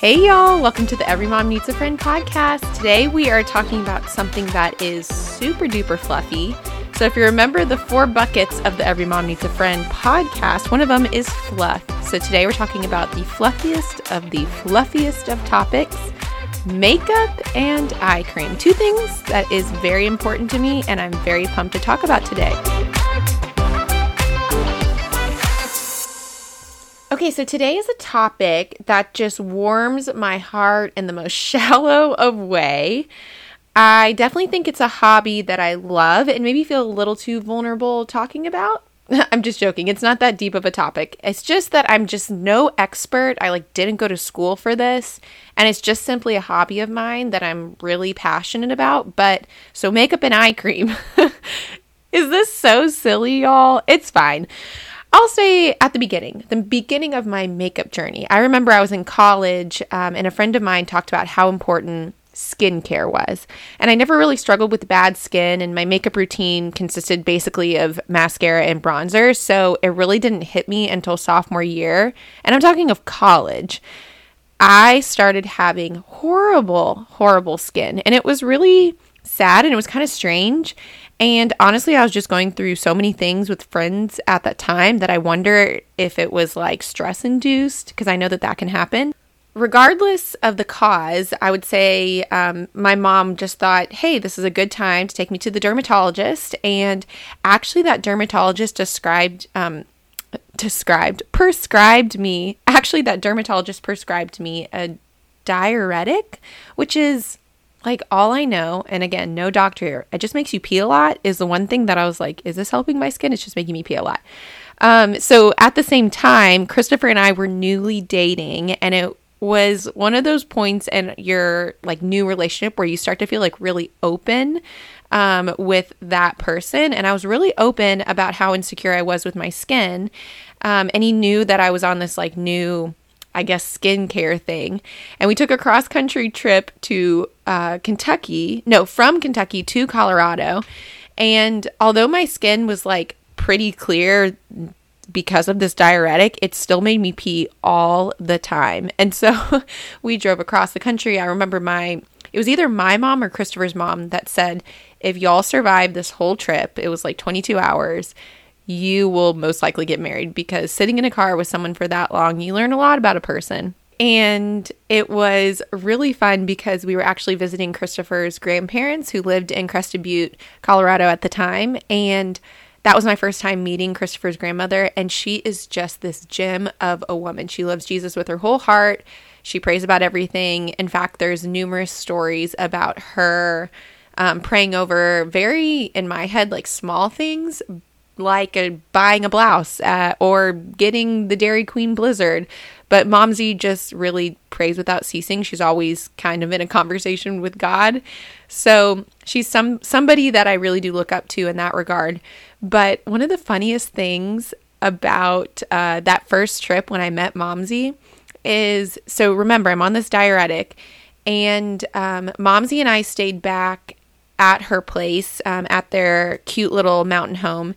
Hey, y'all, welcome to the Every Mom Needs a Friend podcast. Today we are talking about something that is super duper fluffy. So, if you remember the four buckets of the Every Mom Needs a Friend podcast, one of them is fluff. So, today we're talking about the fluffiest of the fluffiest of topics makeup and eye cream. Two things that is very important to me, and I'm very pumped to talk about today. Okay, so today is a topic that just warms my heart in the most shallow of way. I definitely think it's a hobby that I love and maybe feel a little too vulnerable talking about. I'm just joking. It's not that deep of a topic. It's just that I'm just no expert. I like didn't go to school for this, and it's just simply a hobby of mine that I'm really passionate about. But so makeup and eye cream. Is this so silly, y'all? It's fine. I'll say at the beginning, the beginning of my makeup journey. I remember I was in college, um, and a friend of mine talked about how important skincare was. And I never really struggled with bad skin, and my makeup routine consisted basically of mascara and bronzer. So it really didn't hit me until sophomore year. And I'm talking of college. I started having horrible, horrible skin, and it was really sad and it was kind of strange. And honestly, I was just going through so many things with friends at that time that I wonder if it was like stress induced, because I know that that can happen. Regardless of the cause, I would say um, my mom just thought, hey, this is a good time to take me to the dermatologist. And actually, that dermatologist described, um, described, prescribed me, actually, that dermatologist prescribed me a diuretic, which is like all I know, and again, no doctor here, it just makes you pee a lot is the one thing that I was like, is this helping my skin? It's just making me pee a lot. Um, so at the same time, Christopher and I were newly dating, and it was one of those points in your like new relationship where you start to feel like really open um, with that person. And I was really open about how insecure I was with my skin. Um, and he knew that I was on this like new I guess, skincare thing. And we took a cross country trip to uh, Kentucky, no, from Kentucky to Colorado. And although my skin was like pretty clear because of this diuretic, it still made me pee all the time. And so we drove across the country. I remember my, it was either my mom or Christopher's mom that said, if y'all survive this whole trip, it was like 22 hours you will most likely get married because sitting in a car with someone for that long, you learn a lot about a person. And it was really fun because we were actually visiting Christopher's grandparents who lived in Crested Butte, Colorado at the time. And that was my first time meeting Christopher's grandmother. And she is just this gem of a woman. She loves Jesus with her whole heart. She prays about everything. In fact, there's numerous stories about her um, praying over very, in my head, like small things, like a, buying a blouse uh, or getting the Dairy Queen Blizzard. But Momsy just really prays without ceasing. She's always kind of in a conversation with God. So she's some somebody that I really do look up to in that regard. But one of the funniest things about uh, that first trip when I met Momsy is so remember I'm on this diuretic, and um, Momsy and I stayed back at her place um, at their cute little mountain home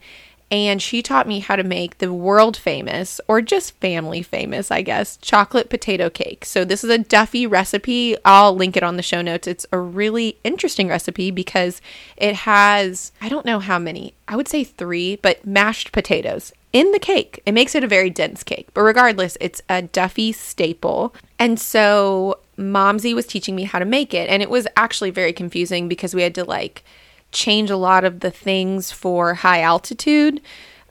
and she taught me how to make the world famous, or just family famous, I guess, chocolate potato cake. So, this is a Duffy recipe. I'll link it on the show notes. It's a really interesting recipe because it has, I don't know how many, I would say three, but mashed potatoes in the cake. It makes it a very dense cake, but regardless, it's a Duffy staple. And so, Momsy was teaching me how to make it, and it was actually very confusing because we had to like, change a lot of the things for high altitude.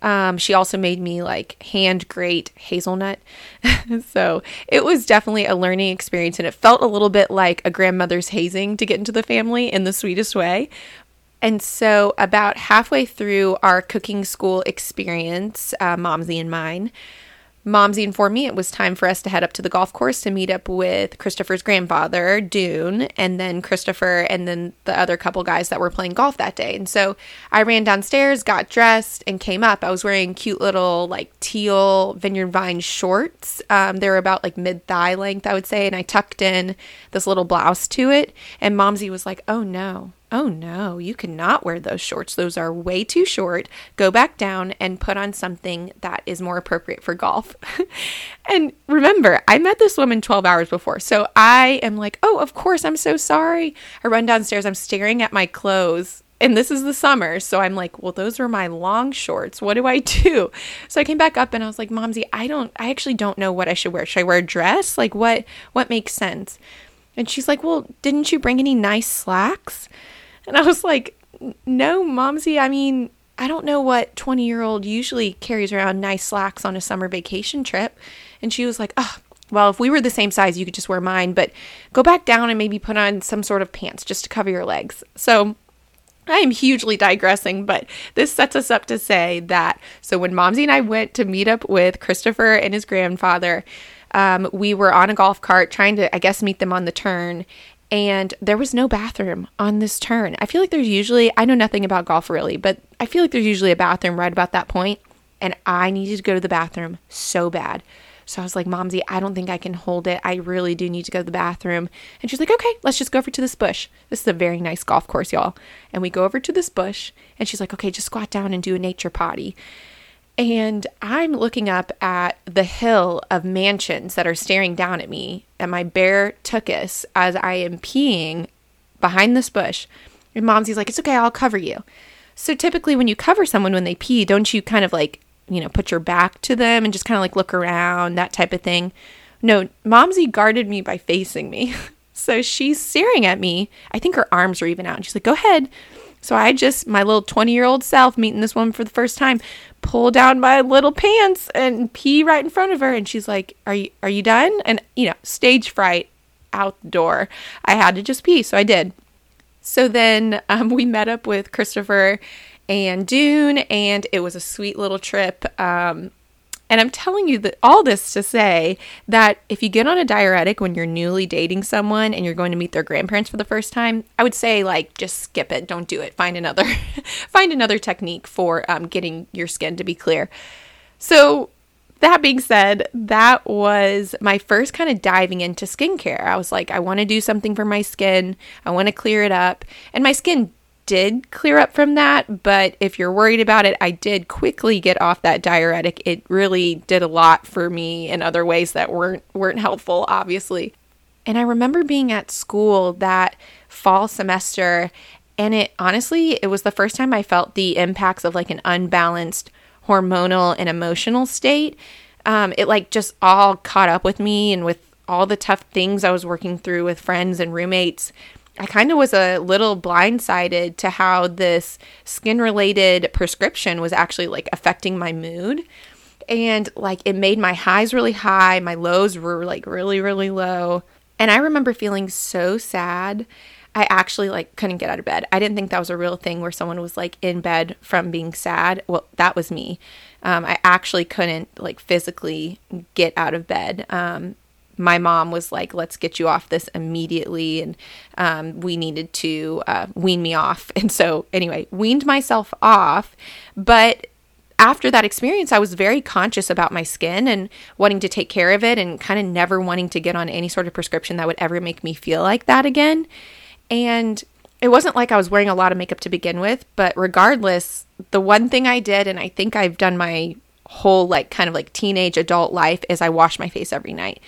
Um, she also made me like hand grate hazelnut. so it was definitely a learning experience and it felt a little bit like a grandmother's hazing to get into the family in the sweetest way. And so, about halfway through our cooking school experience, uh, Momsy and mine, Momsy informed me it was time for us to head up to the golf course to meet up with Christopher's grandfather, Dune, and then Christopher, and then the other couple guys that were playing golf that day. And so I ran downstairs, got dressed, and came up. I was wearing cute little, like, teal Vineyard Vine shorts. Um, they were about like mid thigh length, I would say. And I tucked in this little blouse to it. And Momsy was like, oh no, oh no, you cannot wear those shorts. Those are way too short. Go back down and put on something that is more appropriate for golf. and remember, I met this woman 12 hours before. So I am like, oh, of course, I'm so sorry. I run downstairs, I'm staring at my clothes. And this is the summer. So I'm like, well, those are my long shorts. What do I do? So I came back up and I was like, Momsy, I don't, I actually don't know what I should wear. Should I wear a dress? Like, what, what makes sense? And she's like, Well, didn't you bring any nice slacks? And I was like, No, Momsy. I mean, I don't know what 20 year old usually carries around nice slacks on a summer vacation trip. And she was like, Oh, well, if we were the same size, you could just wear mine, but go back down and maybe put on some sort of pants just to cover your legs. So I am hugely digressing, but this sets us up to say that so when Momsy and I went to meet up with Christopher and his grandfather, um, we were on a golf cart trying to, I guess, meet them on the turn. And there was no bathroom on this turn. I feel like there's usually, I know nothing about golf really, but I feel like there's usually a bathroom right about that point. And I needed to go to the bathroom so bad. So I was like, Momsy, I don't think I can hold it. I really do need to go to the bathroom. And she's like, okay, let's just go over to this bush. This is a very nice golf course, y'all. And we go over to this bush, and she's like, okay, just squat down and do a nature potty. And I'm looking up at the hill of mansions that are staring down at me at my bare tuchus as I am peeing behind this bush. And Momsy's like, it's okay, I'll cover you. So typically when you cover someone when they pee, don't you kind of like, you know, put your back to them and just kind of like look around, that type of thing? No, Momsy guarded me by facing me. so she's staring at me. I think her arms are even out. And she's like, go ahead. So I just, my little 20 year old self meeting this woman for the first time, pull down my little pants and pee right in front of her. And she's like, Are you, are you done? And, you know, stage fright out the door. I had to just pee. So I did. So then um, we met up with Christopher and Dune, and it was a sweet little trip. Um, and I'm telling you that all this to say that if you get on a diuretic when you're newly dating someone and you're going to meet their grandparents for the first time, I would say like just skip it, don't do it. Find another, find another technique for um, getting your skin to be clear. So that being said, that was my first kind of diving into skincare. I was like, I want to do something for my skin. I want to clear it up. And my skin did clear up from that, but if you're worried about it, I did quickly get off that diuretic. It really did a lot for me in other ways that weren't weren't helpful, obviously. And I remember being at school that fall semester and it honestly, it was the first time I felt the impacts of like an unbalanced hormonal and emotional state. Um, it like just all caught up with me and with all the tough things I was working through with friends and roommates I kind of was a little blindsided to how this skin related prescription was actually like affecting my mood. And like it made my highs really high, my lows were like really, really low. And I remember feeling so sad. I actually like couldn't get out of bed. I didn't think that was a real thing where someone was like in bed from being sad. Well, that was me. Um, I actually couldn't like physically get out of bed. Um, my mom was like, let's get you off this immediately. And um, we needed to uh, wean me off. And so, anyway, weaned myself off. But after that experience, I was very conscious about my skin and wanting to take care of it and kind of never wanting to get on any sort of prescription that would ever make me feel like that again. And it wasn't like I was wearing a lot of makeup to begin with, but regardless, the one thing I did, and I think I've done my whole like kind of like teenage adult life, is I wash my face every night.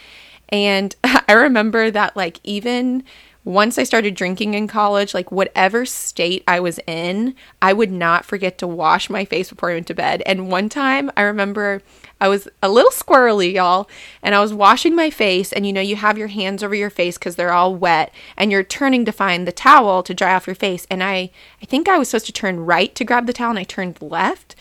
And I remember that, like, even once I started drinking in college, like whatever state I was in, I would not forget to wash my face before I went to bed. And one time I remember I was a little squirrely, y'all, and I was washing my face. And you know, you have your hands over your face because they're all wet, and you're turning to find the towel to dry off your face. And I, I think I was supposed to turn right to grab the towel, and I turned left.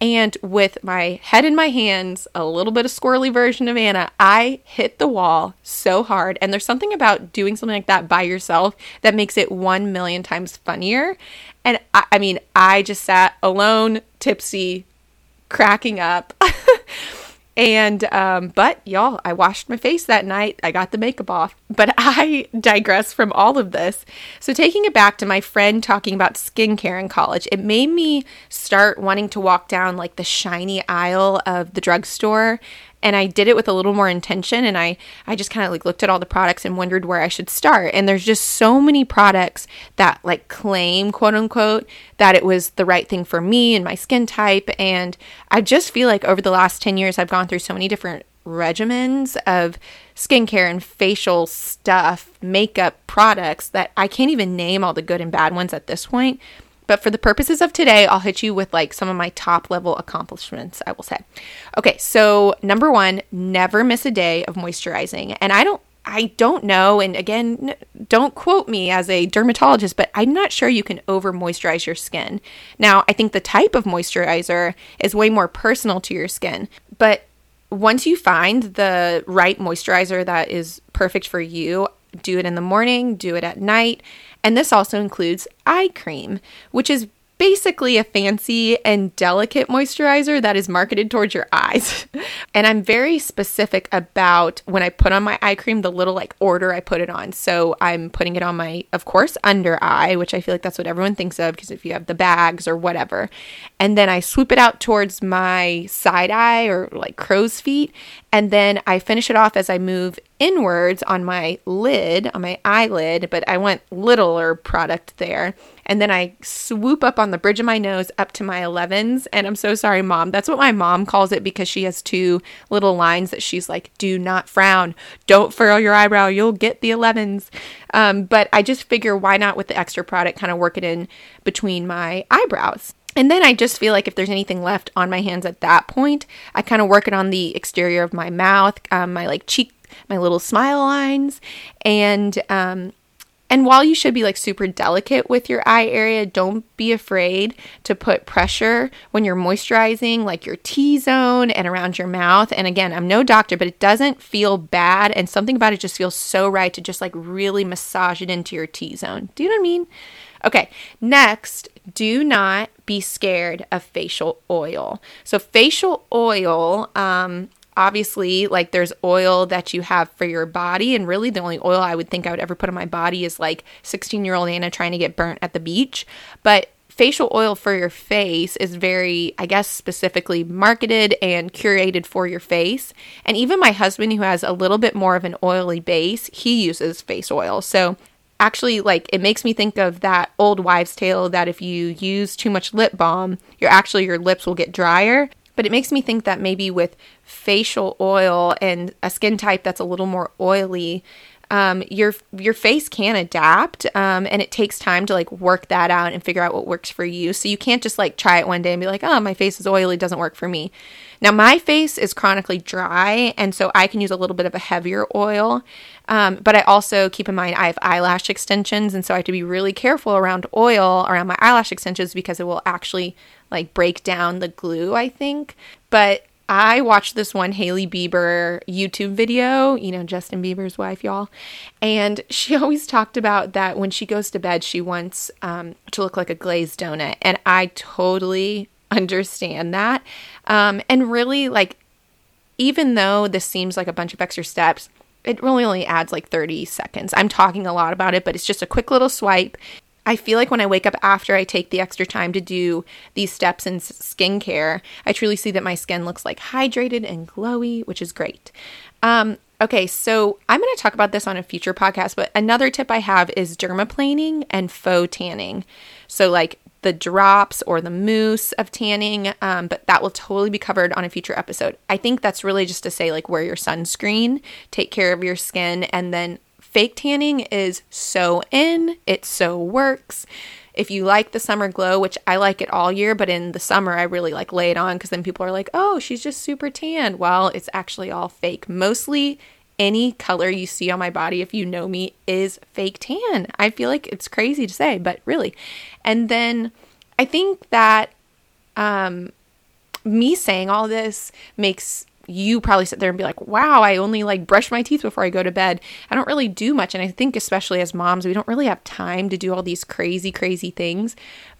And with my head in my hands, a little bit of squirrely version of Anna, I hit the wall so hard. And there's something about doing something like that by yourself that makes it one million times funnier. And I, I mean, I just sat alone, tipsy, cracking up. And, um, but y'all, I washed my face that night. I got the makeup off. But I digress from all of this. So, taking it back to my friend talking about skincare in college, it made me start wanting to walk down like the shiny aisle of the drugstore and I did it with a little more intention and I I just kind of like looked at all the products and wondered where I should start. And there's just so many products that like claim quote unquote that it was the right thing for me and my skin type and I just feel like over the last 10 years I've gone through so many different regimens of skincare and facial stuff, makeup products that I can't even name all the good and bad ones at this point. But for the purposes of today, I'll hit you with like some of my top level accomplishments, I will say. Okay, so number 1, never miss a day of moisturizing. And I don't I don't know and again, don't quote me as a dermatologist, but I'm not sure you can over moisturize your skin. Now, I think the type of moisturizer is way more personal to your skin, but once you find the right moisturizer that is perfect for you, do it in the morning, do it at night. And this also includes eye cream, which is basically a fancy and delicate moisturizer that is marketed towards your eyes. and I'm very specific about when I put on my eye cream, the little like order I put it on. So I'm putting it on my, of course, under eye, which I feel like that's what everyone thinks of because if you have the bags or whatever. And then I swoop it out towards my side eye or like crow's feet. And then I finish it off as I move inwards on my lid, on my eyelid, but I want littler product there. And then I swoop up on the bridge of my nose up to my 11s. And I'm so sorry, mom. That's what my mom calls it because she has two little lines that she's like, do not frown. Don't furrow your eyebrow. You'll get the 11s. Um, but I just figure why not with the extra product kind of work it in between my eyebrows. And then I just feel like if there's anything left on my hands at that point, I kind of work it on the exterior of my mouth, um, my like cheek, my little smile lines, and um, and while you should be like super delicate with your eye area, don't be afraid to put pressure when you're moisturizing, like your T zone and around your mouth. And again, I'm no doctor, but it doesn't feel bad. And something about it just feels so right to just like really massage it into your T zone. Do you know what I mean? Okay, next, do not be scared of facial oil. So, facial oil, um, obviously like there's oil that you have for your body and really the only oil i would think i would ever put on my body is like 16 year old anna trying to get burnt at the beach. But facial oil for your face is very i guess specifically marketed and curated for your face. And even my husband who has a little bit more of an oily base he uses face oil. So actually like it makes me think of that old wives tale that if you use too much lip balm you're actually your lips will get drier but it makes me think that maybe with facial oil and a skin type that's a little more oily, um, your your face can adapt, um, and it takes time to like work that out and figure out what works for you. So you can't just like try it one day and be like, oh, my face is oily, doesn't work for me. Now my face is chronically dry, and so I can use a little bit of a heavier oil. Um, but I also keep in mind I have eyelash extensions, and so I have to be really careful around oil around my eyelash extensions because it will actually like break down the glue. I think, but I watched this one Hailey Bieber YouTube video, you know, Justin Bieber's wife, y'all. And she always talked about that when she goes to bed, she wants um, to look like a glazed donut. And I totally understand that. Um, and really, like, even though this seems like a bunch of extra steps, it really only adds like 30 seconds. I'm talking a lot about it, but it's just a quick little swipe. I feel like when I wake up after I take the extra time to do these steps in skincare, I truly see that my skin looks like hydrated and glowy, which is great. Um, okay, so I'm going to talk about this on a future podcast, but another tip I have is dermaplaning and faux tanning. So, like the drops or the mousse of tanning, um, but that will totally be covered on a future episode. I think that's really just to say, like, wear your sunscreen, take care of your skin, and then fake tanning is so in, it so works. If you like the summer glow, which I like it all year, but in the summer I really like lay it on because then people are like, oh, she's just super tan. Well, it's actually all fake. Mostly any color you see on my body, if you know me, is fake tan. I feel like it's crazy to say, but really. And then I think that um, me saying all this makes you probably sit there and be like, wow, I only like brush my teeth before I go to bed. I don't really do much. And I think, especially as moms, we don't really have time to do all these crazy, crazy things.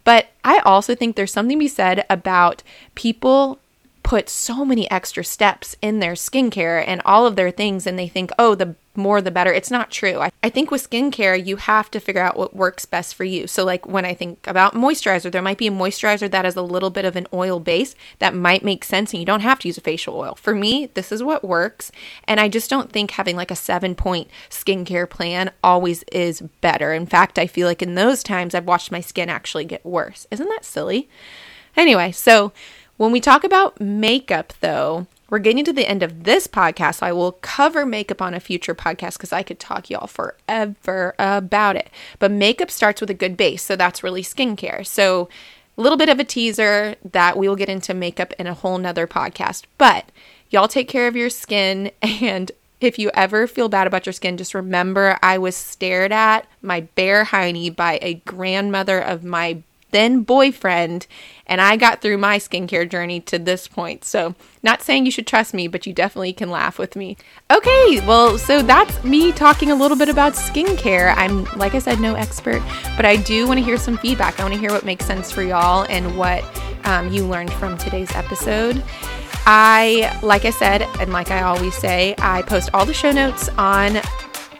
But I also think there's something to be said about people put so many extra steps in their skincare and all of their things, and they think, oh, the more the better. It's not true. I, I think with skincare, you have to figure out what works best for you. So, like when I think about moisturizer, there might be a moisturizer that is a little bit of an oil base that might make sense, and you don't have to use a facial oil. For me, this is what works. And I just don't think having like a seven point skincare plan always is better. In fact, I feel like in those times, I've watched my skin actually get worse. Isn't that silly? Anyway, so when we talk about makeup, though, we're getting to the end of this podcast. I will cover makeup on a future podcast because I could talk y'all forever about it. But makeup starts with a good base, so that's really skincare. So a little bit of a teaser that we will get into makeup in a whole nother podcast. But y'all take care of your skin and if you ever feel bad about your skin, just remember I was stared at my bare hiney by a grandmother of my then boyfriend, and I got through my skincare journey to this point. So, not saying you should trust me, but you definitely can laugh with me. Okay, well, so that's me talking a little bit about skincare. I'm, like I said, no expert, but I do want to hear some feedback. I want to hear what makes sense for y'all and what um, you learned from today's episode. I, like I said, and like I always say, I post all the show notes on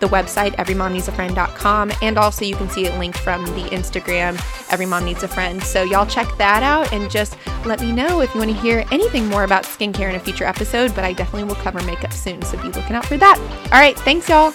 the website, everymomneedsafriend.com, and also you can see it linked from the Instagram, Every Mom Needs a Friend. So y'all check that out and just let me know if you want to hear anything more about skincare in a future episode, but I definitely will cover makeup soon, so be looking out for that. All right, thanks, y'all.